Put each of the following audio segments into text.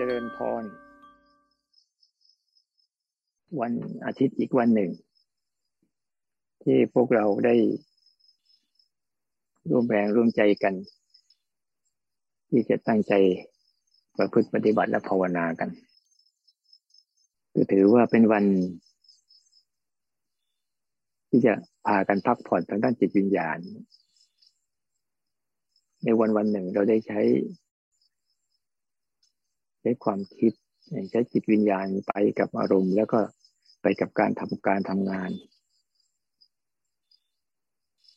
เจริญพร วันอาทิตย์อีกวันหนึ่ง ที่พวกเราได้ร่วมแรงร่วมใจกัน ที่จะตั้งใจประพฤติปฏิบัติและภาวนากันก็ถือว่าเป็นวัน ที่จะพากันพักผ่อนทางด้านจิตวิญญาณ ในวันวันหนึ่งเราได้ใช้ ช้ความคิด ใช้จิตวิญญาณไปกับอารมณ์ แล้วก็ไปกับการทำการทำงาน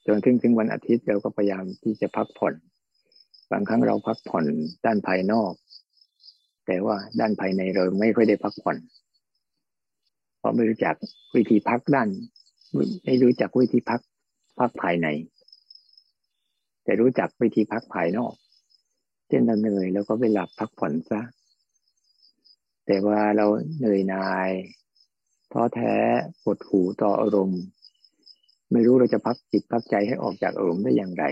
จนถึงถึงวันอาทิตย์เราก็พยายามที่จะพักผ่อน บางครั้งเราพักผ่อนด้านภายนอก แต่ว่าด้านภายในเราไม่ค่อยได้พักผ่อน เพราะไม่รู้จักวิธีพักด้าน ไม่รู้จักวิธีพักพักภายใน แต่รู้จักวิธีพักภายนอกเช่นเราเหนื่อยแล้วก็ไปหลับพักผ่อนซะ แต่ว่าเราเหนื่อยนายท้อแท้ปวดหูต่ออารมณ์ ไม่รู้เราจะพักจิตพักใจให้ออกจากอารมณ์ได้อย่างไร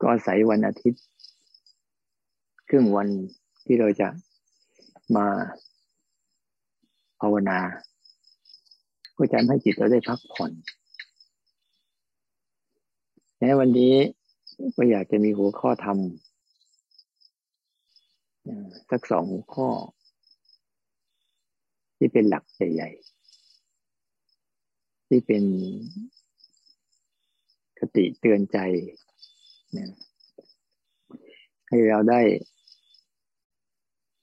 ก็อาศัยวันอาทิตย์ ครึ่งวันที่เราจะมาภาวนา ก็จะให้จิตเราได้พักผ่อนในวันนี้ก็อยากจะมีหัวข้อธรรมสักสองหัวข้อ ที่เป็นหลักใหญ่ๆที่เป็นคติเตือนใจนะให้เราได้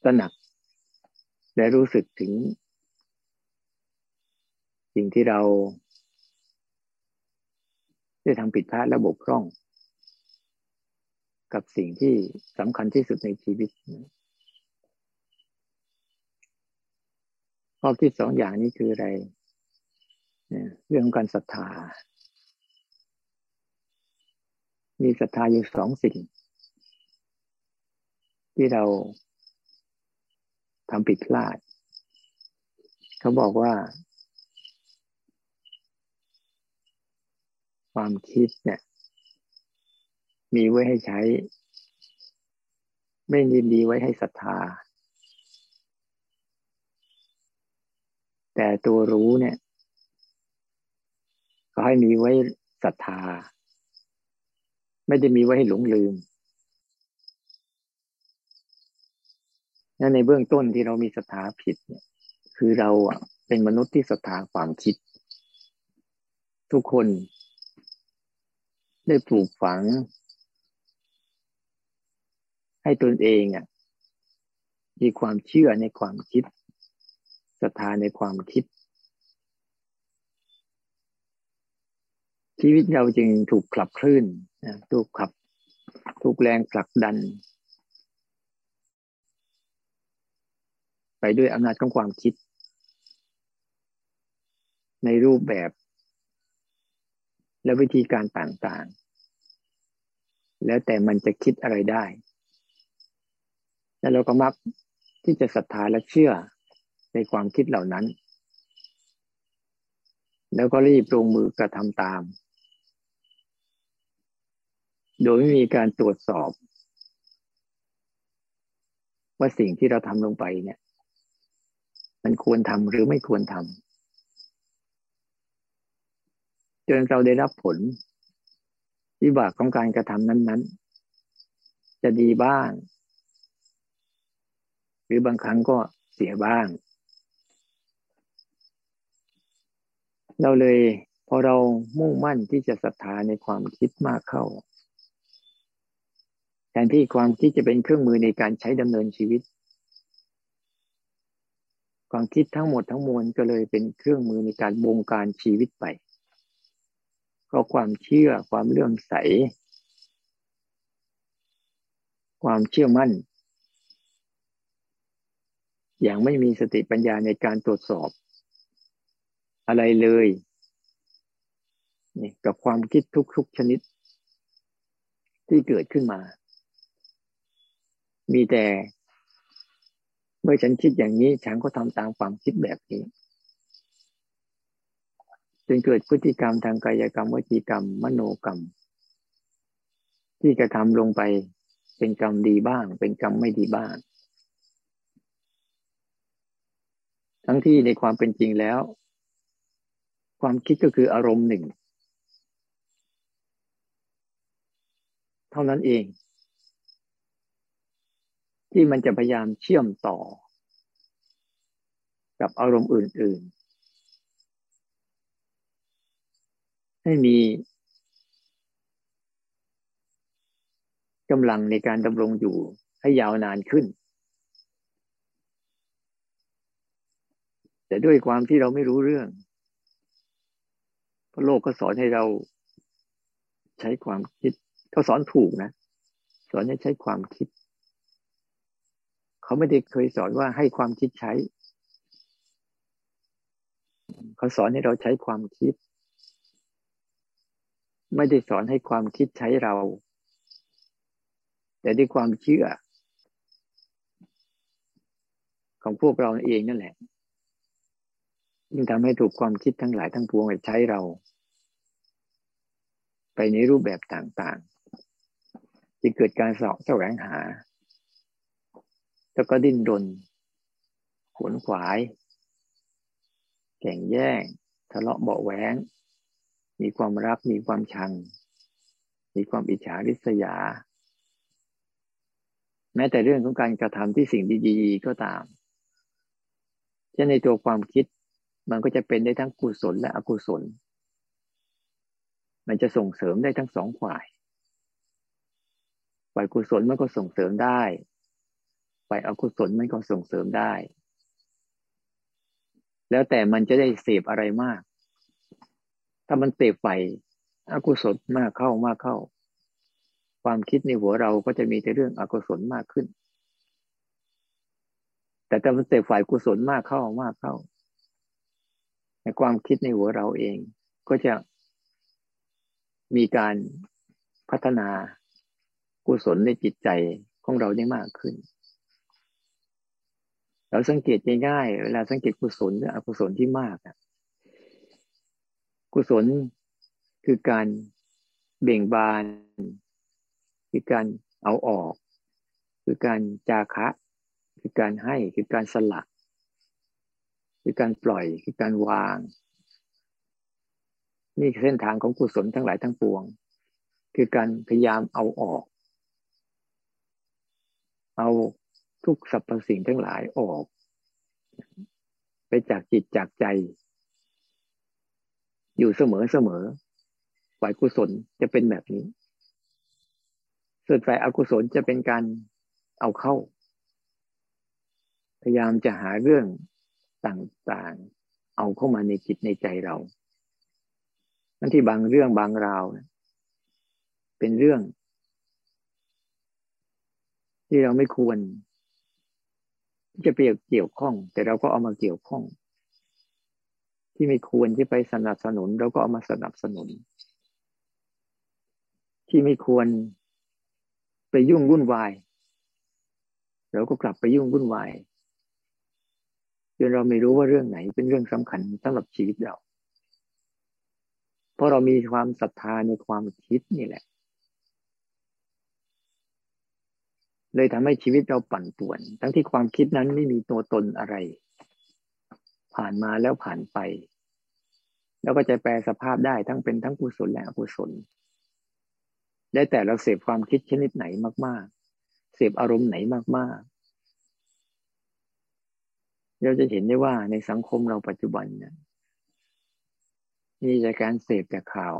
ตระหนักและรู้สึกถึง สิ่งที่เรา ได้ทำผิดพลาดและบกพร่อง กับสิ่งที่สำคัญที่สุดในชีวิต ข้อคิดสองอย่างนี้คืออะไรเรื่องการศรัทธา มีศรัทธาอยู่สองสิ่ง ที่เราทำผิดพลาด เขาบอกว่า ความคิดเนี่ย มีไว้ให้ใช้ ไม่ยินดีไว้ให้ศรัทธา แต่ตัวรู้เนี่ยก็ให้มีไว้ศรัทธา ไม่ได้มีไว้ให้หลงลืมนั่นในเบื้องต้นที่เรามีศรัทธาผิดเนี่ย คือเราอะ เป็นมนุษย์ที่ศรัทธาความคิด ทุกคนได้ปลูกฝัง ให้ตนเองอะมีความเชื่อในความคิด ศรัทธาในความคิด ชีวิตเราจึงถูกขับคลื่นถูกขับถูกแรงผลักดัน ไปด้วยอำนาจของความคิด ในรูปแบบ และวิธีการต่างๆ แล้วแต่มันจะคิดอะไรได้ แล้วเราก็มักที่จะศรัทธาและเชื่อ ในความคิดเหล่านั้น แล้วก็รีบลงมือกระทำตาม โดยไม่มีการตรวจสอบ ว่าสิ่งที่เราทำลงไปเนี่ย มันควรทำหรือไม่ควรทำจนเราได้รับผลวิบากของการกระทำนั้น ๆ จะดีบ้าง หรือบางครั้งก็เสียบ้าง เราเลยพอเรามุ่งมั่นที่จะศรัทธาในความคิดมากเข้า แทนที่ความคิดจะเป็นเครื่องมือในการใช้ดำเนินชีวิต ความคิดทั้งหมดทั้งมวลก็เลยเป็นเครื่องมือในการบงการชีวิตไป ก็ความเชื่อความเลื่อมใส ความเชื่อมั่น อย่างไม่มีสติปัญญาในการตรวจสอบ อะไรเลยนี่กับความคิดทุกๆชนิด ที่เกิดขึ้นมา มีแต่เมื่อฉันคิดอย่างนี้ ฉันก็ทำตามความคิดแบบนี้จนเกิดพฤติกรรมทางกายกรรมวจีกรรม มโนกรรม ที่กระทำลงไปเป็นกรรมดีบ้าง เป็นกรรมไม่ดีบ้าง ทั้งที่ในความเป็นจริงแล้ว ความคิดก็คืออารมณ์หนึ่ง เท่านั้นเอง ที่มันจะพยายามเชื่อมต่อ กับอารมณ์อื่น ๆ ให้มีกำลังในการดำรงอยู่ให้ยาวนานขึ้น แต่ด้วยความที่เราไม่รู้เรื่อง พระโลกก็สอนให้เราใช้ความคิดเขาสอนถูกนะ สอนให้ใช้ความคิด เขาไม่ได้เคยสอนว่าให้ความคิดใช้ เขาสอนให้เราใช้ความคิด ไม่ได้สอนให้ความคิดใช้เรา แต่ด้วยความเชื่อ ของพวกเราเองนั่นแหละ ยิ่งทำให้ถูกความคิดทั้งหลายทั้งปวงใช้เรา ไปในรูปแบบต่างๆจะเกิดการสอบแสวงหา แล้วก็ดิ้นรนขวนขวาย แข่งแย่ง ทะเลาะเบาแหวงมีความรักมีความชัง มีความอิจฉาริษยา แม้แต่เรื่องของการกระทำที่สิ่งดีๆก็ตามเช่นในตัวความคิด มันก็จะเป็นได้ทั้งกุศลและอกุศล มันจะส่งเสริมได้ทั้งสองฝ่าย ฝ่ายกุศลมันก็ส่งเสริมได้ ฝ่ายอกุศลมันก็ส่งเสริมได้ แล้วแต่มันจะได้เสพอะไรมาก ถ้ามันเสพฝ่ายอกุศลมากเข้ามากเข้า ความคิดในหัวเราก็จะมีแต่เรื่องอกุศลมากขึ้น แต่ถ้ามันเสพฝ่ายกุศลมากเข้ามากเข้า ในความคิดในหัวเราเอง ก็จะมีการพัฒนากุศลในจิตใจของเราได้มากขึ้น เราสังเกตง่ายๆเวลาสังเกตกุศลหรืออกุศลที่มากกุศลคือการเบ่งบาน คือการเอาออก คือการจาคะ คือการให้คือการสลัก คือการปล่อยคือการวาง นี่เส้นทางของกุศลทั้งหลายทั้งปวง คือการพยายามเอาออก เอาทุกสรรพสิ่งทั้งหลายออก ไปจากจิตจากใจ อยู่เสมอเสมอฝ่ายกุศลจะเป็นแบบนี้ส่วนฝ่ายอกุศลจะเป็นการเอาเข้า พยายามจะหาเรื่อง ต่างๆ เอาเข้ามาในจิตในใจเรานั่นที่บางเรื่องบางราวเป็นเรื่อง ที่เราไม่ควร จะเปรียบเกี่ยวข้อง แต่เราก็เอามาเกี่ยวข้อง ที่ไม่ควรที่ไปสนับสนุน เราก็เอามาสนับสนุน ที่ไม่ควรไปยุ่งวุ่นวายเราก็กลับไปยุ่งวุ่นวาย นเราไม่รู้ว่าเรื่องไหนเป็นเรื่องสำคัญสำหรับชีวิตเรา เพราะเรามีความศรัทธาในความคิดนี่แหละ เลยทำให้ชีวิตเราปั่นป่วน ทั้งที่ความคิดนั้นไม่มีตัวตนอะไร ผ่านมาแล้วผ่านไป แล้วก็จะแปลสภาพได้ทั้งเป็นทั้งกุศลและอกุศล ได้แต่เราเสพความคิดชนิดไหนมาก ๆ เสพอารมณ์ไหนมาก ๆ เราจะเห็นได้ว่าในสังคมเราปัจจุบันเนี่ยมีแต่การเสพแต่ข่าว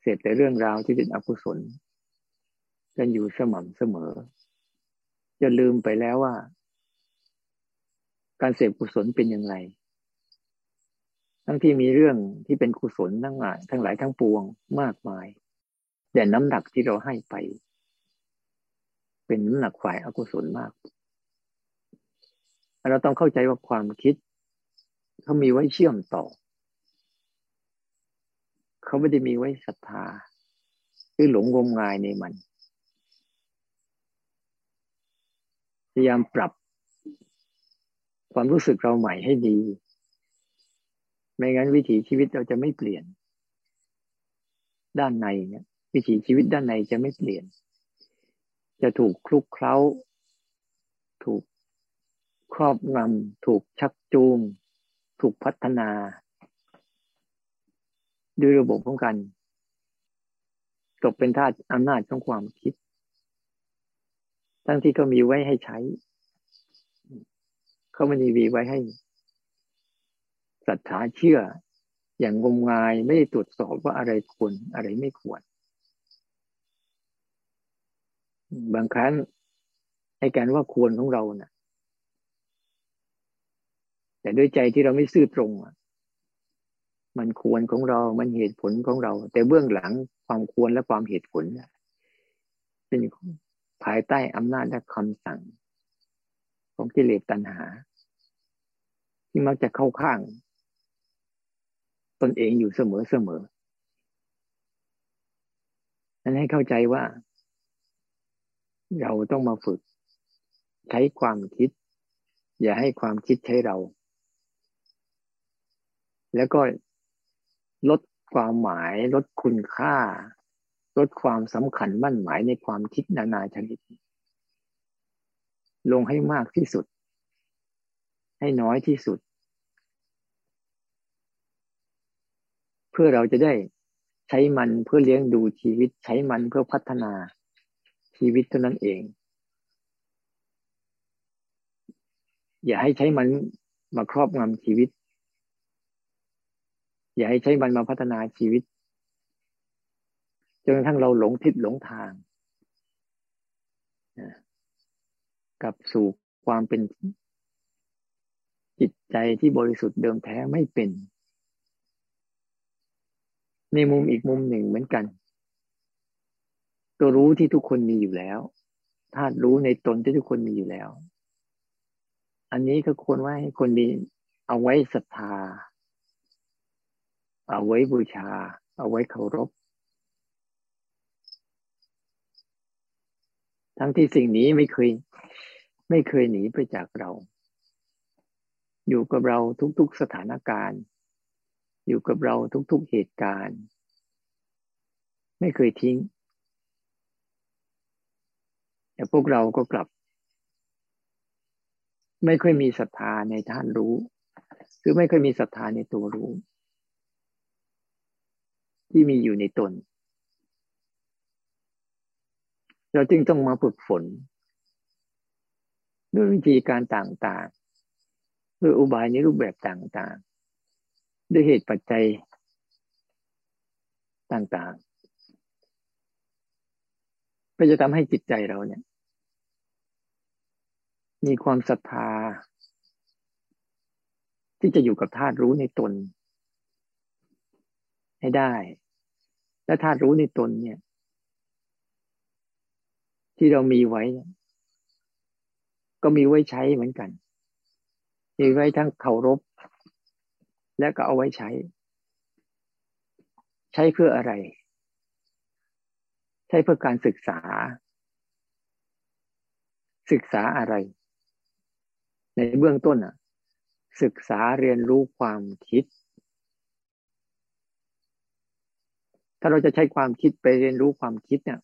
เสพแต่เรื่องราวที่เป็นอกุศลกันอยู่สม่ำเสมอ จะลืมไปแล้วว่า การเสพกุศลเป็นอย่างไร ทั้งที่มีเรื่องที่เป็นกุศลทั้งหลายทั้งหลายทั้งปวงมากมาย แต่น้ำหนักที่เราให้ไป เป็นน้ำหนักฝ่ายอกุศลมาก เราต้องเข้าใจว่าความคิดเขามีไว้เชื่อมต่อ เขาไม่ได้มีไว้ศรัทธาหรือหลงงมงายในมัน พยายามปรับความรู้สึกเราใหม่ให้ดี ไม่งั้นวิถีชีวิตเราจะไม่เปลี่ยน ด้านในเนี่ยวิถีชีวิตด้านในจะไม่เปลี่ยน จะถูกคลุกเคล้า ถูก ครอบงำถูกชักจูง ถูกพัฒนา ด้วยระบบของกันตกเป็นทาสอำนาจของความคิด ทั้งที่ก็มีไว้ให้ใช้ เขาไม่ได้มีไว้ให้ศรัทธาเชื่อ อย่างงมงายไม่ได้ตรวจสอบว่าอะไรควรอะไรไม่ควร บางครั้งให้การว่าควรของเรานะ่ะ แต่ด้วยใจที่เราไม่ซื่อตรงอะมันควรของเรา มันเหตุผลของเรา แต่เบื้องหลังความควรและความเหตุผลเป็นภายใต้อำนาจและคำสั่ง ของกิเลสตัณหา ที่มักจะเข้าข้าง ตนเองอยู่เสมอเสมอนั้นให้เข้าใจว่า เราต้องมาฝึก ใช้ความคิด อย่าให้ความคิดใช้เรา แล้วก็ลดความหมาย ลดคุณค่า ลดความสำคัญมั่นหมายในความคิดนานาชนิด ลงให้มากที่สุด ให้น้อยที่สุด เพื่อเราจะได้ใช้มันเพื่อเลี้ยงดูชีวิตใช้มันเพื่อพัฒนาชีวิตเท่านั้นเอง อย่าให้ใช้มันมาครอบงำชีวิต อย่าให้ใช้มันมาพัฒนาชีวิตจนกระทั่งเราหลงทิศหลงทางกับสู่ความเป็นจิตใจที่บริสุทธิ์เดิมแท้ไม่เป็น ในมุมอีกมุมหนึ่งเหมือนกัน ตัวรู้ที่ทุกคนมีอยู่แล้วธาตุรู้ในตนที่ทุกคนมีอยู่แล้ว อันนี้ก็ควรว่าให้คนมีเอาไว้ศรัทธา เอาไว้บูชา เอาไว้เคารพ ทั้งที่สิ่งนี้ไม่เคย ไม่เคยหนีไปจากเรา อยู่กับเราทุกๆสถานการณ์ อยู่กับเราทุกๆเหตุการณ์ ไม่เคยทิ้ง แต่พวกเราก็กลับ ไม่ค่อยมีศรัทธาในท่านรู้ คือไม่ค่อยมีศรัทธาในตัวรู้ ที่มีอยู่ในตน เราจึงต้องมาฝึกฝน ด้วยวิธีการต่างๆ ด้วยอุบายในรูปแบบต่างๆ ด้วยเหตุปัจจัยต่างๆ ก็จะทำให้จิตใจเราเนี่ย มีความศรัทธา ที่จะอยู่กับธาตุรู้ในตน ให้ได้ และธาตุรู้ในตนเนี่ย ที่เรามีไว้ ก็มีไว้ใช้เหมือนกัน มีไว้ทั้งเคารพ และก็เอาไว้ใช้ ใช้เพื่ออะไร ใช้เพื่อการศึกษา ศึกษาอะไร ในเบื้องต้นอะ ศึกษาเรียนรู้ความคิด ถ้าเราจะใช้ความคิดไปเรียนรู้ความคิดเนี่ย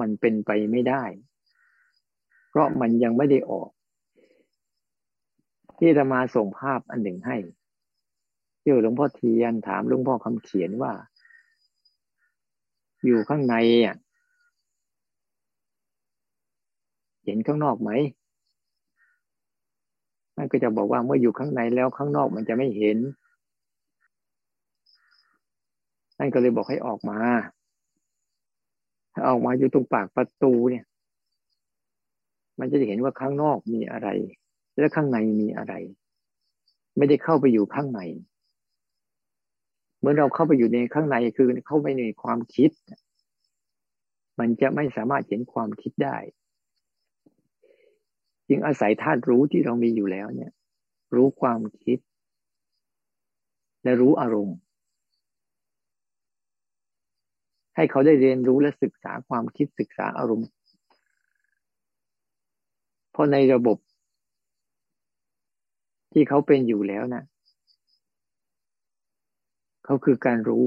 มันเป็นไปไม่ได้ เพราะมันยังไม่ได้ออก ที่จะมาส่งภาพอันหนึ่งให้ที่หลวงพ่อเทียนถามหลวงพ่อคำเขียนว่า อยู่ข้างในอะเห็นข้างนอกไหมนั่นก็จะบอกว่าเมื่ออยู่ข้างในแล้วข้างนอกมันจะไม่เห็น ท่านก็เลยบอกให้ออกมา ถ้าออกมาอยู่ตรงปากประตูเนี่ย มันจะเห็นว่าข้างนอกมีอะไร และข้างในมีอะไร ไม่ได้เข้าไปอยู่ข้างในเมื่อเราเข้าไปอยู่ในข้างในคือเข้าไปในความคิด มันจะไม่สามารถเห็นความคิดได้จึงอาศัยธาตุรู้ที่เรามีอยู่แล้วเนี่ย รู้ความคิด และรู้อารมณ์ ให้เขาได้เรียนรู้และศึกษาความคิดศึกษาอารมณ์ เพราะในระบบที่เขาเป็นอยู่แล้วนะเขาคือการรู้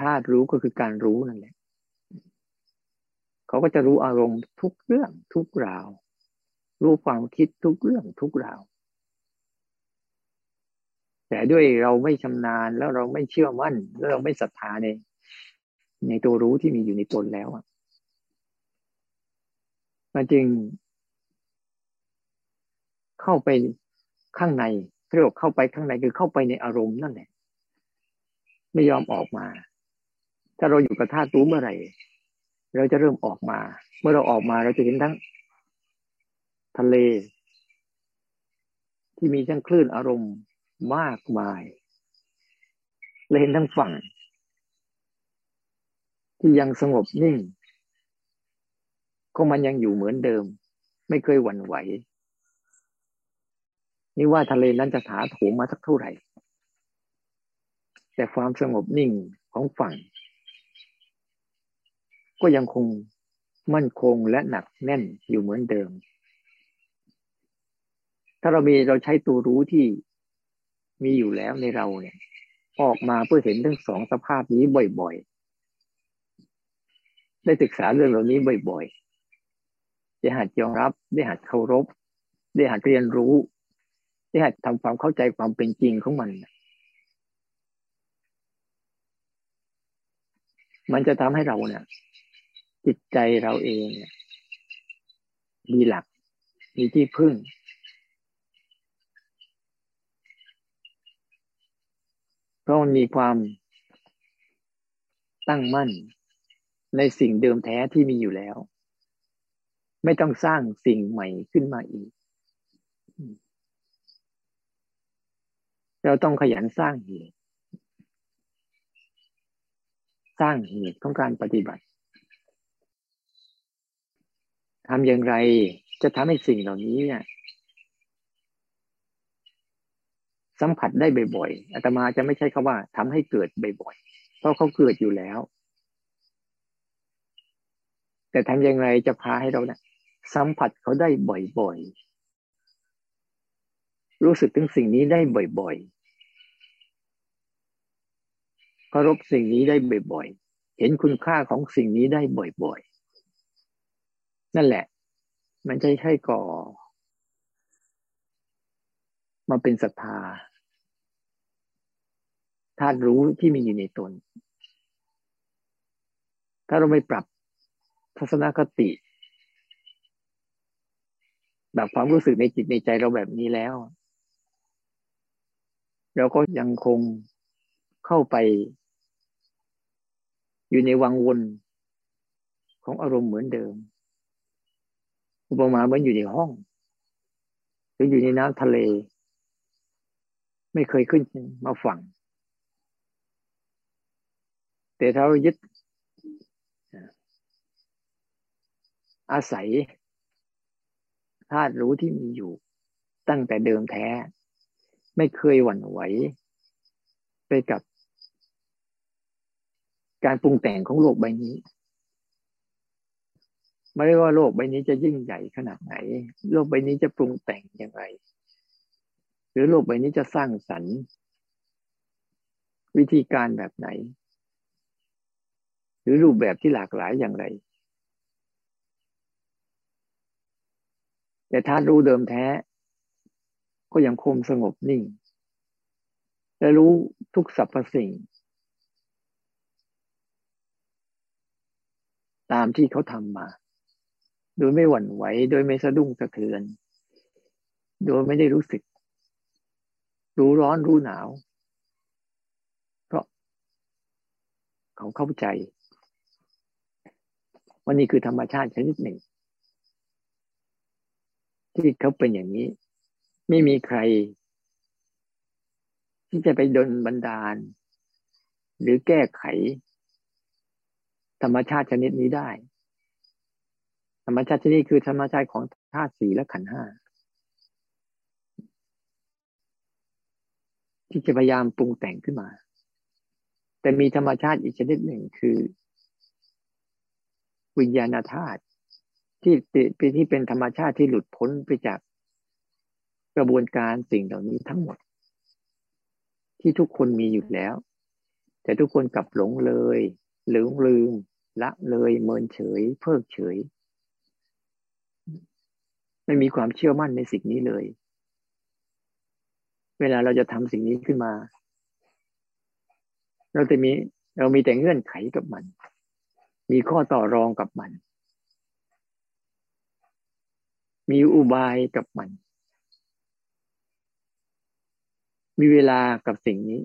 ธาตุรู้ก็คือการรู้นั่นแหละเขาก็จะรู้อารมณ์ทุกเรื่องทุกราว รู้ความคิดทุกเรื่องทุกราว แต่ด้วยเราไม่ชำนาญแล้วเราไม่เชื่อมั่น แล้วเราไม่ศรัทธาใน ในตัวรู้ที่มีอยู่ในตนแล้วมันจึง เข้าไปข้างในเรียกเข้าไปข้างในคือเข้าไปในอารมณ์นั่นแหละ ไม่ยอมออกมา ถ้าเราอยู่กับธาตุรู้เมื่อไหร่ เราจะเริ่มออกมา เมื่อเราออกมาเราจะเห็นทั้ง ทะเล ที่มีทั้งคลื่นอารมณ์มากมายเราเห็นทั้งฝั่ง ที่ยังสงบนิ่ง ก็มันยังอยู่เหมือนเดิม ไม่เคยหวั่นไหว นี่ว่าทะเลนั้นจะถาโถมมาสักเท่าไหร่ แต่ความสงบนิ่งของฝั่ง ก็ยังคงมั่นคงและหนักแน่นอยู่เหมือนเดิม ถ้าเรามีเราใช้ตัวรู้ที่มีอยู่แล้วในเราเนี่ย ออกมาเพื่อเห็นทั้งสองสภาพนี้บ่อยๆ ได้ศึกษาเรื่องเหล่านี้บ่อยๆ ได้หัดยอมรับ ได้หัดเคารพ ได้หัดเรียนรู้ ได้หัดทำความเข้าใจความเป็นจริงของมัน มันจะทำให้เราเนี่ยจิตใจเราเองเนี่ยมีหลัก มีที่พึ่ง เพราะมันมีความตั้งมั่น ในสิ่งเดิมแท้ที่มีอยู่แล้ว ไม่ต้องสร้างสิ่งใหม่ขึ้นมาอีก เราต้องขยันสร้างเหตุ สร้างเหตุของการปฏิบัติทำอย่างไรจะทำให้สิ่งเหล่านี้เนี่ยสัมผัสได้บ่อยๆอาตมาจะไม่ใช่คาว่าทำให้เกิดบ่อยๆเพราะเขาเกิดอยู่แล้ว แต่ทำอย่างไรจะพาให้เราเนี่ยสัมผัสเขาได้บ่อยๆ รู้สึกถึงสิ่งนี้ได้บ่อยๆเคารพสิ่งนี้ได้บ่อยๆ เห็นคุณค่าของสิ่งนี้ได้บ่อยๆ นั่นแหละ มันจะใช่ก่อ มาเป็นศรัทธาธาตุรู้ที่มีอยู่ในตน ถ้าเราไม่ปรับ ทัศนคติ แบบความรู้สึกในจิตในใจเราแบบนี้แล้วเราก็ยังคงเข้าไป อยู่ในวังวนของอารมณ์เหมือนเดิม อุปมาเหมือนอยู่ในห้อง หรืออยู่ในน้ำทะเล ไม่เคยขึ้นมาฝั่ง แต่ถ้าเรายึด อาศัยธาตุรู้ที่มีอยู่ตั้งแต่เดิมแท้ ไม่เคยหวั่นไหวไปกับ การปรุงแต่งของโลกใบนี้ ไม่ว่าโลกใบนี้จะยิ่งใหญ่ขนาดไหน โลกใบนี้จะปรุงแต่งอย่างไร หรือโลกใบนี้จะสร้างสรรค์ วิธีการแบบไหน หรือรูปแบบที่หลากหลายอย่างไร แต่ถ้ารู้เดิมแท้ ก็ยังคงสงบนิ่ง และรู้ทุกสรรพสิ่ง ตามที่เขาทำมา โดยไม่หวั่นไหว โดยไม่สะดุ้งสะเทือน โดยไม่ได้รู้สึก รู้ร้อนรู้หนาว เพราะเขาเข้าใจวันนี้คือธรรมชาติชนิดหนึ่ง ที่เขาเป็นอย่างนี้ ไม่มีใคร ที่จะไปดนบันดาล หรือแก้ไข ธรรมชาติชนิดนี้ได้ ธรรมชาติชนิดคือธรรมชาติของธาตุสีและขันห้าที่จะพยายามปรุงแต่งขึ้นมา แต่มีธรรมชาติอีกชนิดหนึ่งคือ วิญญาณธาตุ ที่เป็นที่เป็นธรรมชาติที่หลุดพ้นไปจากกระบวนการสิ่งเหล่านี้ทั้งหมด ที่ทุกคนมีอยู่แล้ว แต่ทุกคนกลับหลงเลยหลงลืม ละเลยเมินเฉย เพิกเฉย ไม่มีความเชื่อมั่นในสิ่งนี้เลย เวลาเราจะทำสิ่งนี้ขึ้นมา เราจะมีเรามีแต่เงื่อนไขกับมัน มีข้อต่อรองกับมัน มีอุบายกับมัน มีเวลากับสิ่งนี้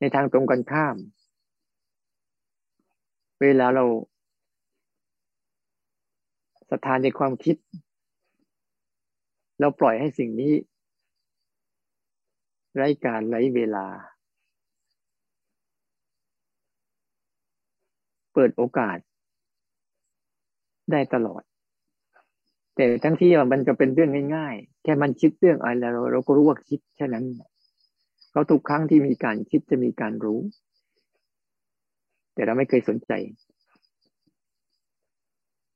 ในทางตรงกันข้าม เวลาเราศรัทธาในความคิด เราปล่อยให้สิ่งนี้ ไร้การไร้เวลา เปิดโอกาสได้ตลอด แต่ทั้งที่มันจะเป็นเรื่องง่ายๆ แค่มันคิดเรื่องอะไรเราเราก็รู้ว่าคิดแค่นั้นเขาทุกครั้งที่มีการคิดจะมีการรู้ แต่เราไม่เคยสนใจ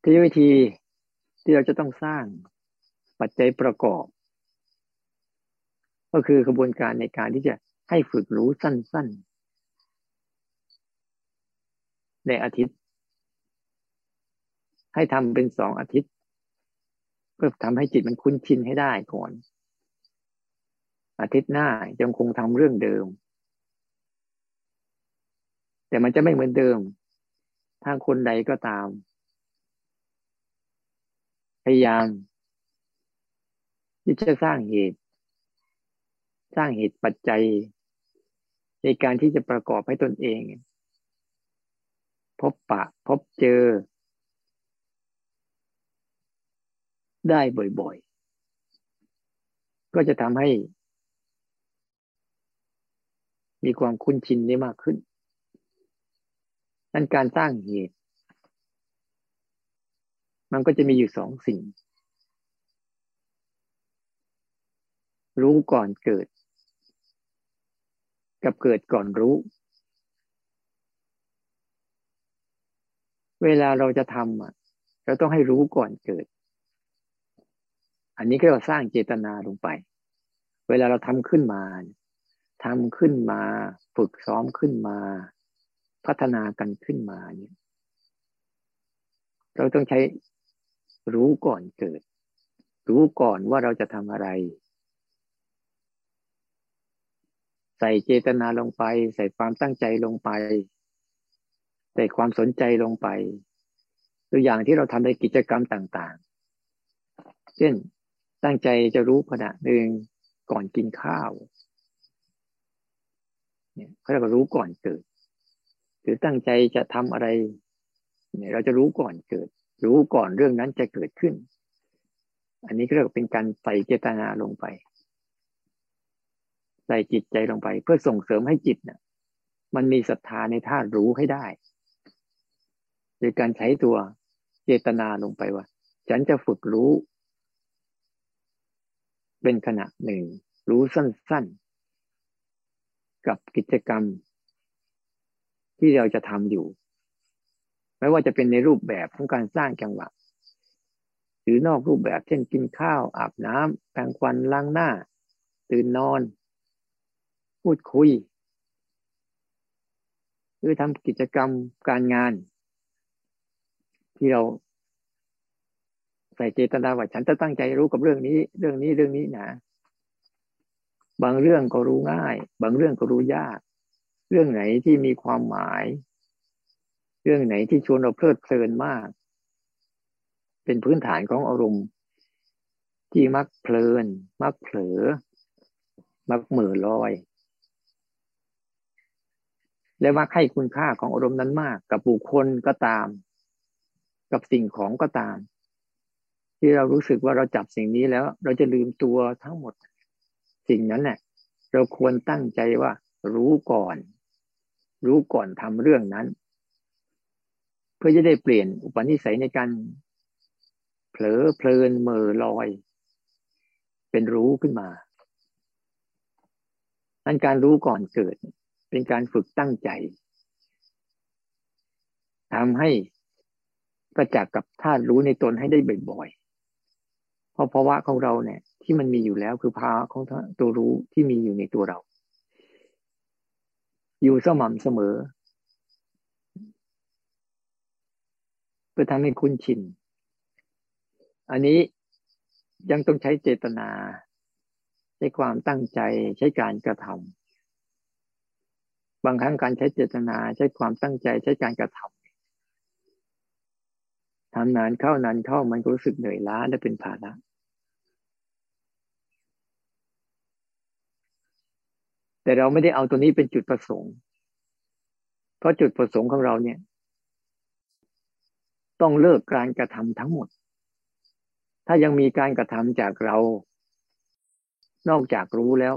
ที่วิธีที่เราจะต้องสร้างปัจจัยประกอบ ก็คือกระบวนการในการที่จะให้ฝึกรู้สั้นๆ ในอาทิตย์ ให้ทำเป็นสองอาทิตย์ พื่อทำให้จิตมันคุ้นชินให้ได้ก่อน อาทิตย์หน้ายังคงทำเรื่องเดิม แต่มันจะไม่เหมือนเดิม ถ้าคนใดก็ตาม พยายามที่จะสร้างเหตุ สร้างเหตุปัจจัย ในการที่จะประกอบให้ตนเอง พบปะ พบเจอ ได้บ่อยๆ ก็จะทำให้ มีความคุ้นชินได้มากขึ้น นั่นการสร้างเหตุ มันก็จะมีอยู่สองสิ่ง รู้ก่อนเกิด กับเกิดก่อนรู้ เวลาเราจะทำอะเราต้องให้รู้ก่อนเกิด อันนี้ก็เราสร้างเจตนาลงไป เวลาเราทำขึ้นมาทำขึ้นมา ฝึกซ้อมขึ้นมา พัฒนากันขึ้นมาเนี่ย เราต้องใช้รู้ก่อนเกิด รู้ก่อนว่าเราจะทำอะไร ใส่เจตนาลงไป ใส่ความตั้งใจลงไป ใส่ความสนใจลงไป ตัวอย่างที่เราทำในกิจกรรมต่าง ๆ เช่น ตั้งใจจะรู้ขณะหนึ่งก่อนกินข้าวเนี่ยเขาเรียกว่ารู้ก่อนเกิด หรือตั้งใจจะทำอะไร เนี่ย เราจะรู้ก่อนเกิด รู้ก่อนเรื่องนั้นจะเกิดขึ้น อันนี้ก็เรียกเป็นการใส่เจตนาลงไป ใส่จิตใจลงไป เพื่อส่งเสริมให้จิตเนี่ยมันมีศรัทธาในธาตุรู้ให้ได้โดยการใช้ตัวเจตนาลงไปว่า ฉันจะฝึกรู้ เป็นขณะหนึ่ง รู้สั้นๆ กับกิจกรรม ที่เราจะทำอยู่ ไม่ว่าจะเป็นในรูปแบบของการสร้างจังหวะ หรือนอกรูปแบบเช่นกินข้าว อาบน้ำแปรงฟันล้างหน้า ตื่นนอน พูดคุย หรือทำกิจกรรมการงาน ที่เรา ส่เจตนาว่าฉันจะตั้งใจรู้กับเรื่องนี้ เรื่องนี้เรื่องนี้นะ บางเรื่องก็รู้ง่าย บางเรื่องก็รู้ยาก เรื่องไหนที่มีความหมาย เรื่องไหนที่ชวนเราเพลิดเพลินมาก เป็นพื้นฐานของอารมณ์ ที่มักเพลิน มักเผลอ มักเหม่อลอย และมักให้คุณค่าของอารมณ์นั้นมาก กับบุคคลก็ตาม กับสิ่งของก็ตาม ที่เรารู้สึกว่าเราจับสิ่งนี้แล้ว เราจะลืมตัวทั้งหมด สิ่งนั้นแหละเราควรตั้งใจว่า รู้ก่อน รู้ก่อนทำเรื่องนั้น เพื่อจะได้เปลี่ยนอุปนิสัยในการเผลอเพลินเมอลอย เป็นรู้ขึ้นมานั่นการรู้ก่อนเกิด เป็นการฝึกตั้งใจทำให้ประจักษ์กับธาตุรู้ในตนให้ได้บ่อยๆ เพราะภาวะของเราเนี่ย ที่มันมีอยู่แล้วคือภาวะของตัวรู้ที่มีอยู่ในตัวเรา อยู่สม่ำเสมอเพื่อทำให้คุ้นชิน อันนี้ยังต้องใช้เจตนา ใช้ความตั้งใจใช้การกระทำบางครั้งการใช้เจตนา ใช้ความตั้งใจใช้การกระทำ ทำนานเข้านานเข้ามันก็รู้สึกเหนื่อยล้าและเป็นภาระแต่เราไม่ได้เอาตัวนี้เป็นจุดประสงค์ เพราะจุดประสงค์ของเราเนี่ย ต้องเลิกการกระทำทั้งหมด ถ้ายังมีการกระทำจากเรา นอกจากรู้แล้ว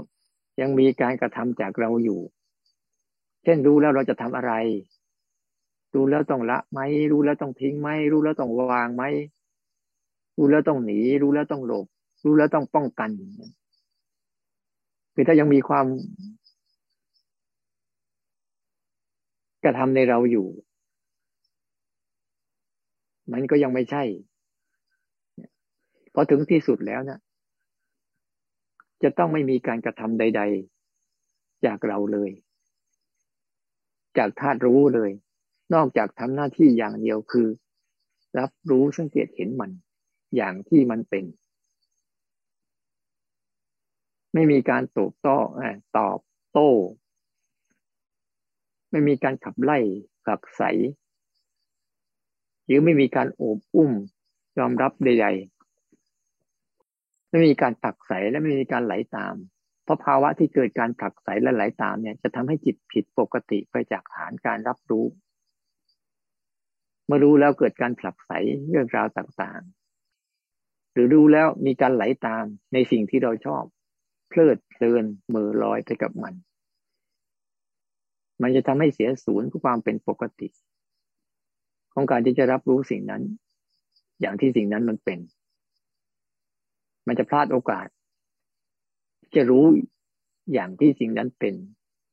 ยังมีการกระทำจากเราอยู่ เช่นรู้แล้วเราจะทำอะไร รู้แล้วต้องละไหมรู้แล้วต้องทิ้งไหมรู้แล้วต้องวางไหมรู้แล้วต้องหนี รู้แล้วต้องหลบ รู้แล้วต้องป้องกันคือถ้ายังมีความกระทำในเราอยู่ มันก็ยังไม่ใช่พอถึงที่สุดแล้วนะจะต้องไม่มีการกระทำใด ๆ จากเราเลย จากธาตุรู้เลย นอกจากทำหน้าที่อย่างเดียวคือ รับรู้สังเกตเห็นมัน อย่างที่มันเป็น ไม่มีการตอบโต้ตอบโต้ ไม่มีการขับไล่ขักใสหรือไม่มีการโอบอุ้มยอมรับใดๆไม่มีการผักใสและไม่มีการไหลตาม เพราะภาวะที่เกิดการผลักใสและไหลตามเนี่ย จะทำให้จิตผิดปกติไปจากฐานการรับรู้ เมื่อรู้แล้วเกิดการผลักใสเรื่องราวต่างๆ หรือรู้แล้วมีการไหลตามในสิ่งที่เราชอบ เพลิดเพลินมือลอยไปกับมัน มันจะทำให้เสียศูนย์ความเป็นปกติ ของการที่จะรับรู้สิ่งนั้น อย่างที่สิ่งนั้นมันเป็น มันจะพลาดโอกาส จะรู้อย่างที่สิ่งนั้นเป็น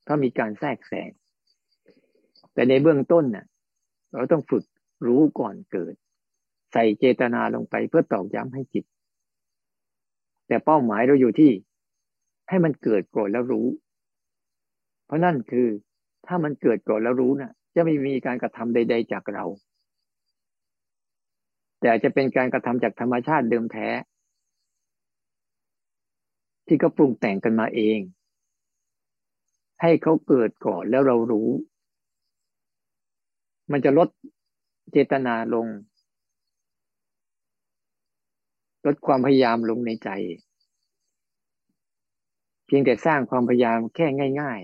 ถ้ามีการแทรกแซงแต่ในเบื้องต้นน่ะ เราต้องฝึก รู้ก่อนเกิด ใส่เจตนาลงไปเพื่อตอกย้ำให้จิต แต่เป้าหมายเราอยู่ที่ ให้มันเกิดโกรธแล้วรู้ เพราะนั่นคือถ้ามันเกิดโกรธแล้วรู้นะ่ะ จะไม่มีการกระทำใด ๆ จากเรา แต่จะเป็นการกระทำจากธรรมชาติเดิมแท้ ที่เขาปรุงแต่งกันมาเอง ให้เขาเกิดก่อนแล้วเรารู้มันจะลด เจตนาลง ลดความพยายามลงในใจ เพียงแต่สร้างความพยายามแค่ง่าย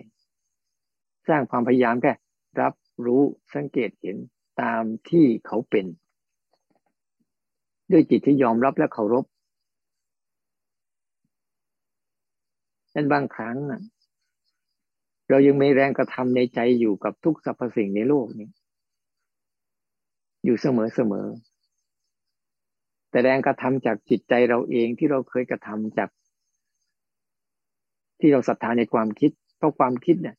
ๆ สร้างความพยายามแค่รับรู้สังเกตเห็นตามที่เขาเป็น ด้วยจิตที่ยอมรับและเคารพนั้นบางครั้งเรายังมีแรงกระทำในใจอยู่กับทุกสรรพสิ่งในโลกนี้ อยู่เสมอเสมอ แต่แรงกระทำจากจิตใจเราเองที่เราเคยกระทำจาก ที่เราศรัทธาในความคิด เพราะความคิดเนี่ย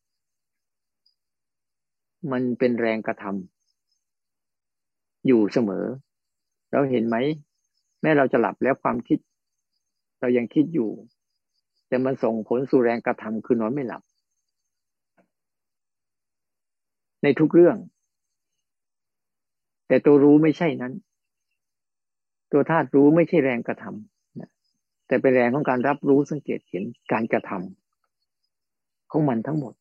มันเป็นแรงกระทำอยู่เสมอ เราเห็นไหม แม้เราจะหลับแล้วความคิด เรายังคิดอยู่ แต่มันส่งผลสู่แรงกระทำคือนอนไม่หลับ ในทุกเรื่อง แต่ตัวรู้ไม่ใช่นั้น ตัวธาตุรู้ไม่ใช่แรงกระทำแต่เป็นแรงของการรับรู้สังเกตเห็นการกระทำของมันทั้งหมด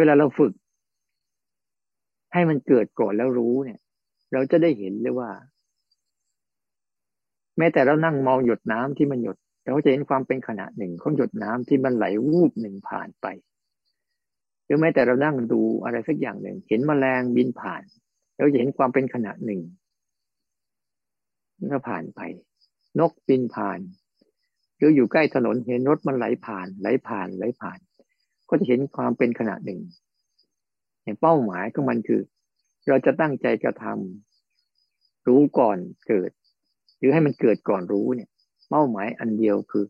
เวลาเราฝึก ให้มันเกิดก่อนแล้วรู้เนี่ย เราจะได้เห็นเลยว่า แม้แต่เรานั่งมองหยดน้ำที่มันหยดเราจะเห็นความเป็นขณะหนึ่งของหยดน้ำที่มันไหลวูบหนึ่งผ่านไป หรือแม้แต่เรานั่งดูอะไรสักอย่างหนึ่ง เห็นมแมลงบินผ่านเราจะเห็นความเป็นขณะหนึ่งก็ผ่านไป นกบินผ่านหรืออยู่ใกล้ถนนเห็นรถมันไหลผ่าน ไหลผ่านไหลผ่าน ก็จะเห็นความเป็นขณะหนึ่งเห็นเป้าหมายของมันคือ เราจะตั้งใจกระทำรู้ก่อนเกิด หรือให้มันเกิดก่อนรู้เนี่ย เป้าหมายอันเดียวคือ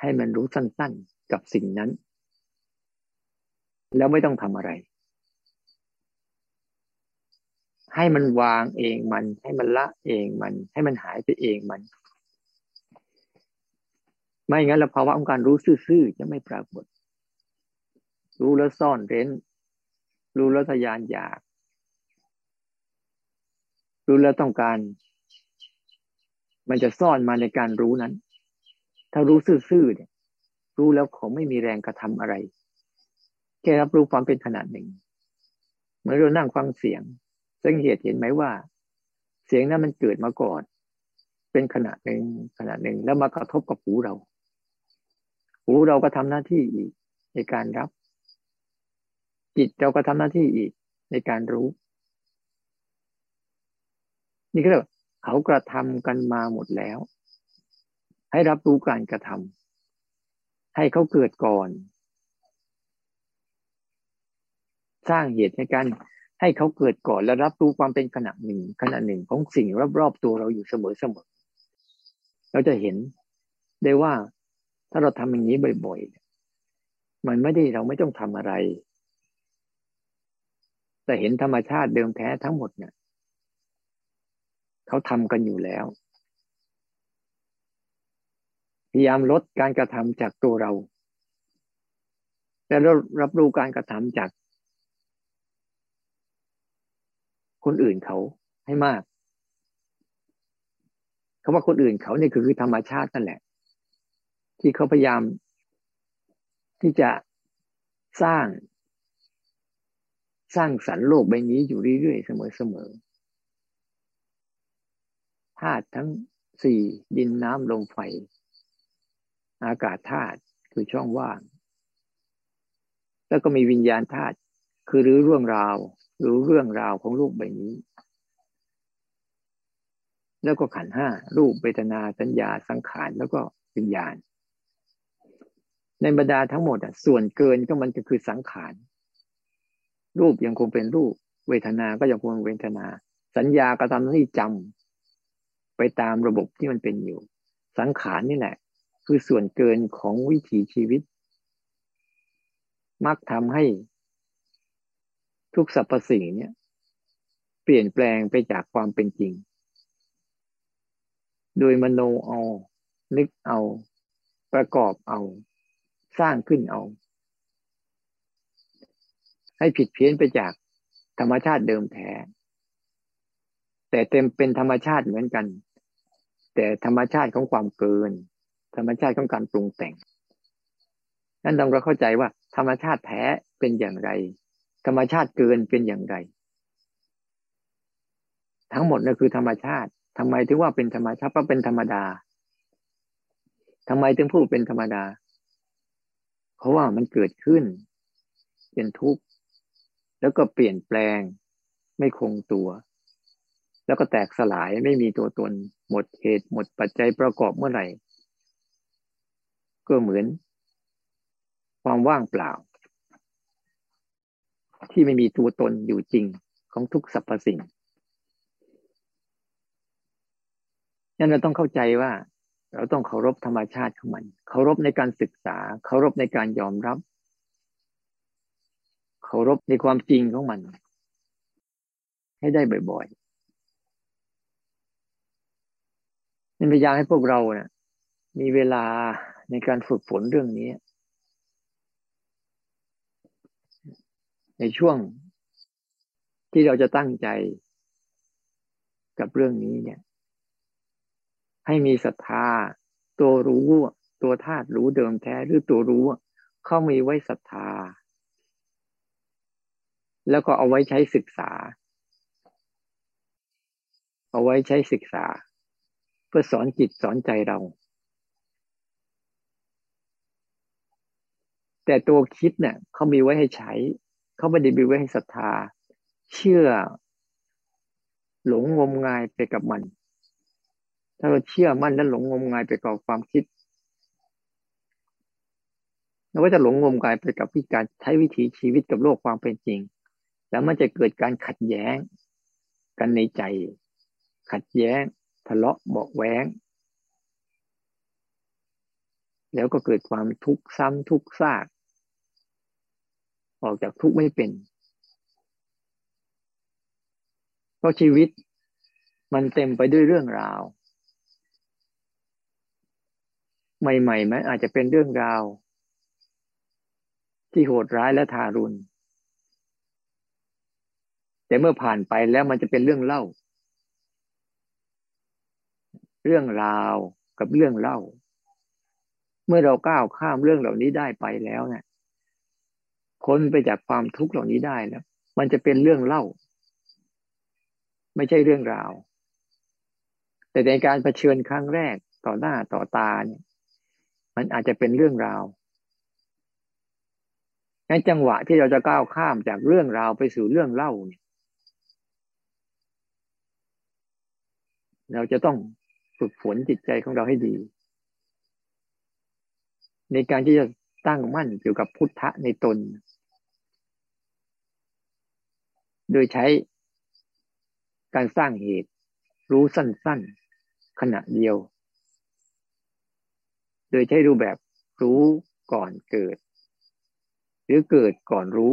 ให้มันรู้สั้นๆกับสิ่งนั้น แล้วไม่ต้องทำอะไร ให้มันวางเองมัน ให้มันละเองมัน ให้มันหายไปเองมัน ไม่งั้นแล้วภาวะของการรู้ซื่อๆจะไม่ปรากฏ รู้แล้วซ่อนเร้น รู้แล้วทยานอยาก รู้แล้วต้องการ มันจะซ่อนมาในการรู้นั้น ถ้ารู้ซื่อๆเนี่ยรู้แล้วเขาไม่มีแรงกระทำอะไร แค่รับรู้ความเป็นขนาดหนึ่งเหมื่อเรานั่งฟังเสียงสังเกตเห็นไหมว่า เสียงนั้นมันเกิดมาก่อนเป็นขนาดหนึ่งขนาดหนึ่งแล้วมากระทบกับหูเรา หูเราก็ทำหน้าที่อีกในการรับ จิตเราก็ทำหน้าที่อีกในการรู้ นี่ก็เรียกเขากระทำกันมาหมดแล้ว ให้รับรู้การกระทำให้เขาเกิดก่อน สร้างเหตุในการให้เขาเกิดก่อนและรับรู้ความเป็นขณะหนึ่งขณะหนึ่งของสิ่งรอบๆตัวเราอยู่เสมอๆเราจะเห็นได้ว่าถ้าเราทำอย่างนี้บ่อยๆ มันไม่ได้เราไม่ต้องทำอะไร แต่เห็นธรรมชาติเดิมแท้ทั้งหมดเนี่ยเขาทำกันอยู่แล้ว พยายามลดการกระทำจากตัวเรา และรับรู้การกระทำจาก คนอื่นเขาให้มากคาว่าคนอื่นเขาเนี่ยคือธรรมชาตินั่นแหละ ที่เขาพยายาม ที่จะสร้าง สร้างสรรค์โลกใบนี้อยู่เรื่อยๆเสมอๆธาตุทั้งสี่ดินน้ำลมไฟ อากาศธาตุคือช่องว่าง แล้วก็มีวิญญาณธาตุคือรื้อเรื่องราว รู้เรื่องราวของรูปใบนี้ แล้วก็ขันห้ารูปเวทนาสัญญาสังขารแล้วก็วิญญาณ ในบรรดาทั้งหมดอะส่วนเกินก็มันก็คือสังขาร รูปยังคงเป็นรูป เวทนาก็ยังคงเวทนา สัญญาก็ทำหน้าที่จำไปตามระบบที่มันเป็นอยู่ สังขารนี่แหละ คือส่วนเกินของวิถีชีวิต มักทำให้ ทุกสรรพสิ่งเนี่ย เปลี่ยนแปลงไปจากความเป็นจริง โดยมโนเอา นึกเอา ประกอบเอา สร้างขึ้นเอา ให้ผิดเพี้ยนไปจากธรรมชาติเดิมแท้ แต่เต็มเป็นธรรมชาติเหมือนกัน แต่ธรรมชาติของความเกิน ธรรมชาติของการปรุงแต่ง นั่นเราเข้าใจว่าธรรมชาติแท้เป็นอย่างไร ธรรมชาติเกินเป็นอย่างไร ทั้งหมดนั่นคือธรรมชาติทำไมถึงว่าเป็นธรรมชาติเพราะเป็นธรรมดาทำไมถึงพูดเป็นธรรมดา เพราะว่ามันเกิดขึ้น เป็นทุกข์แล้วก็เปลี่ยนแปลง ไม่คงตัว แล้วก็แตกสลายไม่มีตัวตน หมดเหตุหมดปัจจัยประกอบเมื่อไหร่ ก็เหมือน ความว่างเปล่า ที่ไม่มีตัวตนอยู่จริงของทุกสรรพสิ่งนั่นเราต้องเข้าใจว่า เราต้องเคารพธรรมชาติของมัน เคารพในการศึกษา เคารพในการยอมรับ เคารพในความจริงของมัน ให้ได้บ่อยๆนั่นพยายามให้พวกเราเนะี่ยมีเวลาในการฝึกฝนเรื่องนี้ ในช่วงที่เราจะตั้งใจกับเรื่องนี้เนี่ย ให้มีศรัทธา ตัวรู้ตัวธาตุรู้เดิมแท้หรือตัวรู้เข้ามีไว้ศรัทธา แล้วก็เอาไว้ใช้ศึกษา เอาไว้ใช้ศึกษา เพื่อสอนจิตสอนใจเรา แต่ตัวคิดเนี่ยเขามีไว้ให้ใช้ เขาไม่ได้บิวไว้ให้ศรัทธา เชื่อ หลงงมงายไปกับมัน ถ้าเราเชื่อมั่นและหลงงมงายไปกับความคิดเราก็จะหลงงมงายไปกับวิการใช้วิถีชีวิตกับโลกความเป็นจริง แล้วมันจะเกิดการขัดแย้ง กันในใจ ขัดแย้ง ทะเลาะเบาแหวงแล้วก็เกิดความทุกข์ซ้ำทุกข์ซาก ออกจากทุกข์ไม่เป็น เพราะชีวิตมันเต็มไปด้วยเรื่องราว ใหม่ๆมันอาจจะเป็นเรื่องราว ที่โหดร้ายและทารุณ แต่เมื่อผ่านไปแล้วมันจะเป็นเรื่องเล่า เรื่องราวกับเรื่องเล่า เมื่อเราก้าวข้ามเรื่องเหล่านี้ได้ไปแล้วเนะี่ย คนไปจากความทุกข์เหล่านี้ได้แล้วมันจะเป็นเรื่องเล่า ไม่ใช่เรื่องราว แต่ในการรเผชิญครั้งแรกต่อหน้าต่อตาเนี่ย มันอาจจะเป็นเรื่องราวงั้นจังหวะที่เราจะก้าวข้ามจากเรื่องราวไปสู่เรื่องเล่าเนี่ยเราจะต้องฝึกฝนจิตใจของเราให้ดี ในการที่จะตั้งมั่นเกี่ยวกับพุทธะในตน โดยใช้การสร้างเหตุ รู้สั้นๆ ขณะเดียว โดยใช้รูปแบบรู้ก่อนเกิด หรือเกิดก่อนรู้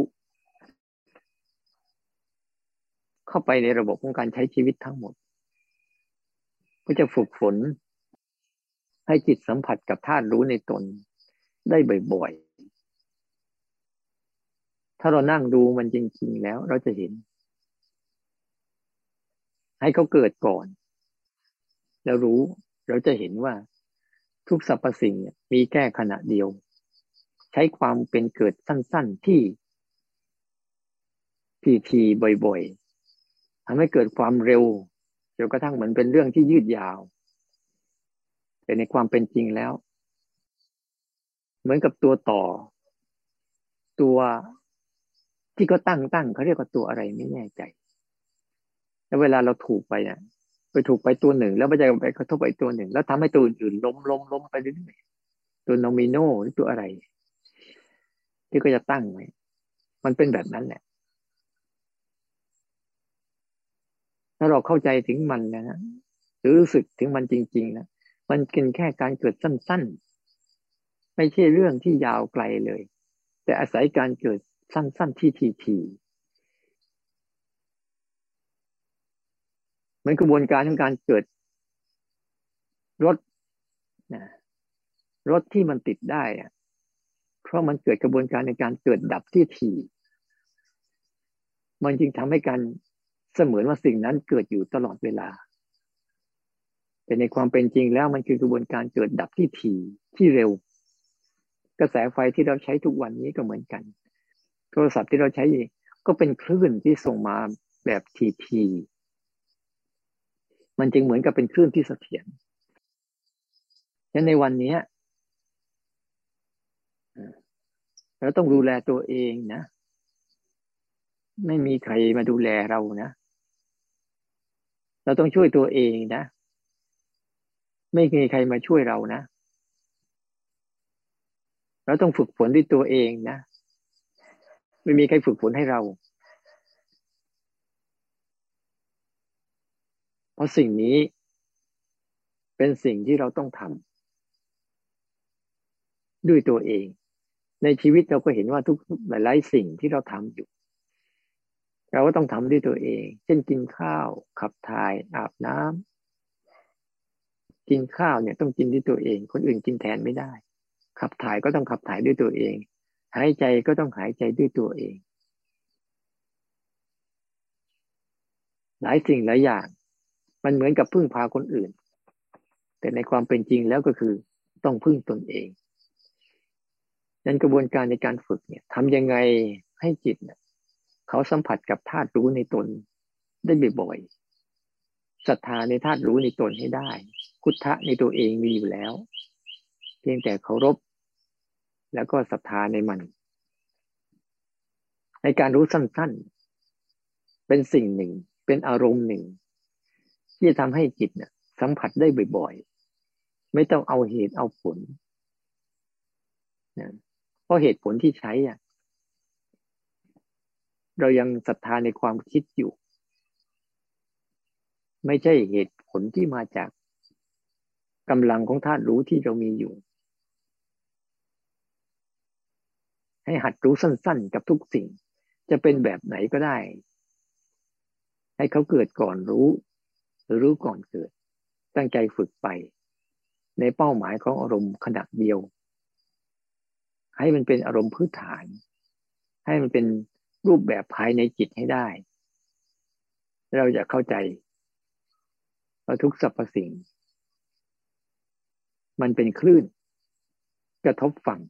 เข้าไปในระบบของการใช้ชีวิตทั้งหมด ก็จะฝึกฝนให้จิตสัมผัสกับธาตุรู้ในตนได้บ่อย ถ้าเรานั่งดูมันจริง ๆ แล้วเราจะเห็น ให้เขาเกิดก่อน แล้วรู้เราจะเห็นว่า ทุกสรรพสิ่งมีแค่ขณะเดียว ใช้ความเป็นเกิดสั้น ๆที่ทีๆบ่อยๆทำให้เกิดความเร็วจนกระทั่งเหมือนเป็นเรื่องที่ยืดยาว แต่ในความเป็นจริงแล้ว เหมือนกับตัวต่อ ตัว ที่ก็ตั้งตั้งเขาเรียกว่าตัวอะไรไม่แน่ใจ แล้วเวลาเราถูกไปเนี่ยไปถูกไปตัวหนึ่ง แล้วไปจะไปกระทบไปตัวหนึ่ง แล้วทำให้ตัวอื่นล้มล้มล้มไปเรื่อยๆตัวโนมิโนหรือตัวอะไร ที่ก็จะตั้งไว้มันเป็นแบบนั้นแหละถ้าเราเข้าใจถึงมันนะฮะหรือรู้สึกถึงมันจริง ๆ นะมันเป็นแค่การเกิดสั้น ๆ ไม่ใช่เรื่องที่ยาวไกลเลย แต่อาศัยการเกิด สั้นๆที่ทีๆเหมือนกระบวนการของการเกิดรถนะรถที่มันติดได้อะเพราะมันเกิดกระบวนการในการเกิดดับที่ทีมันจึงทำให้การเสมือนว่าสิ่งนั้นเกิดอยู่ตลอดเวลา แต่ในความเป็นจริงแล้วมันคือกระบวนการเกิดดับที่ถี่ที่เร็ว กระแสไฟที่เราใช้ทุกวันนี้ก็เหมือนกัน โทรศัพท์ที่เราใช้ก็เป็นคลื่นที่ส่งมาแบบทีทีมันจึงเหมือนกับเป็นคลื่นที่เสถียรฉะนั้นในวันนี้เราต้องดูแลตัวเองนะ ไม่มีใครมาดูแลเรานะ เราต้องช่วยตัวเองนะ ไม่มีใครมาช่วยเรานะ เราต้องฝึกฝนด้วยตัวเองนะ ไม่มีใครฝึกฝนให้เรา เพราะสิ่งนี้เป็นสิ่งที่เราต้องทำด้วยตัวเอง ในชีวิตเราก็เห็นว่าทุกหลาย ๆ สิ่งที่เราทำอยู่ เราก็ต้องทำด้วยตัวเอง เช่นกินข้าว ขับถ่าย อาบน้ำกินข้าวเนี่ยต้องกินด้วยตัวเอง คนอื่นกินแทนไม่ได้ ขับถ่ายก็ต้องขับถ่ายด้วยตัวเอง หายใจก็ต้องหายใจด้วยตัวเอง หลายสิ่งหลายอย่าง มันเหมือนกับพึ่งพาคนอื่น แต่ในความเป็นจริงแล้วก็คือต้องพึ่งตนเองนั้นกระบวนการในการฝึกเนี่ยทำยังไงให้จิตเนี่ยเขาสัมผัสกับธาตุรู้ในตนได้บ่อยๆศรัทธาในธาตุรู้ในตนให้ได้พุทธะในตัวเองมีอยู่แล้ว เพียงแต่เคารพ แล้วก็ศรัทธาในมัน ในการรู้สั้นๆ เป็นสิ่งหนึ่ง เป็นอารมณ์หนึ่ง ที่จะทำให้จิตเนี่ยสัมผัสได้บ่อยๆ ไม่ต้องเอาเหตุเอาผลนะเพราะเหตุผลที่ใช้อะเรายังศรัทธาในความคิดอยู่ ไม่ใช่เหตุผลที่มาจากกำลังของธาตุรู้ที่เรามีอยู่ ให้หัดรู้สั้นๆ กับทุกสิ่ง จะเป็นแบบไหนก็ได้ ให้เขาเกิดก่อนรู้ หรือรู้ก่อนเกิด ตั้งใจฝึกไป ในเป้าหมายของอารมณ์ขณะเดียว ให้มันเป็นอารมณ์พื้นฐาน ให้มันเป็นรูปแบบภายในจิตให้ได้ เราจะเข้าใจว่าทุกสรรพสิ่ง มันเป็นคลื่น กระทบฝั่ง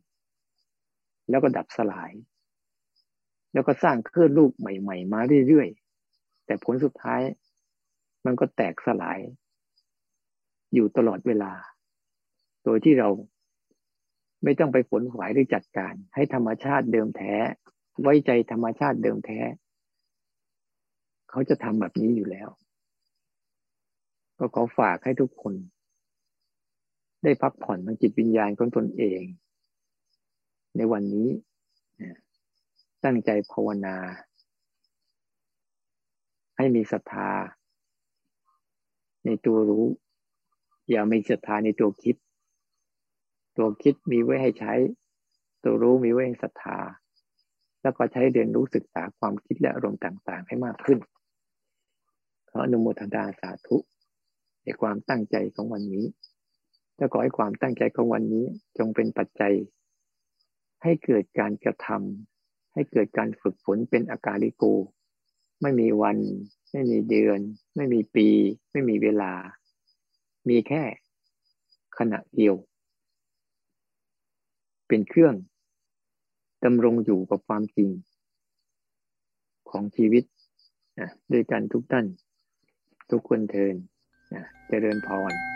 แล้วก็ดับสลาย แล้วก็สร้างคลื่นลูกใหม่ ๆ มาเรื่อยๆ แต่ผลสุดท้าย มันก็แตกสลาย อยู่ตลอดเวลา โดยที่เราไม่ต้องไปฝนหวายหรือจัดการ ให้ธรรมชาติเดิมแท้ ไว้ใจธรรมชาติเดิมแท้ เขาจะทำแบบนี้อยู่แล้ว ก็ขอฝากให้ทุกคน ได้พักผ่อนทางจิตวิญญาณของตนเอง ในวันนี้ ตั้งใจภาวนา ให้มีศรัทธา ในตัวรู้ อย่ามีศรัทธาในตัวคิด ตัวคิดมีไว้ให้ใช้ ตัวรู้มีไว้ให้ศรัทธา แล้วก็ใช้เรียนรู้ศึกษาความคิดและอารมณ์ต่าง ๆ ให้มากขึ้นขออนุโมทนาสาธุในความตั้งใจของวันนี้และขอให้ความตั้งใจของวันนี้ จงเป็นปัจจัย ให้เกิดการกระทำให้เกิดการฝึกฝนเป็นอาการิโก ไม่มีวัน ไม่มีเดือน ไม่มีปี ไม่มีเวลา มีแค่ขณะเดียว เป็นเครื่องดำรงอยู่กับความจริง ของชีวิตนะด้วยกันทุกท่าน ทุกคนเทินนะเจริญพร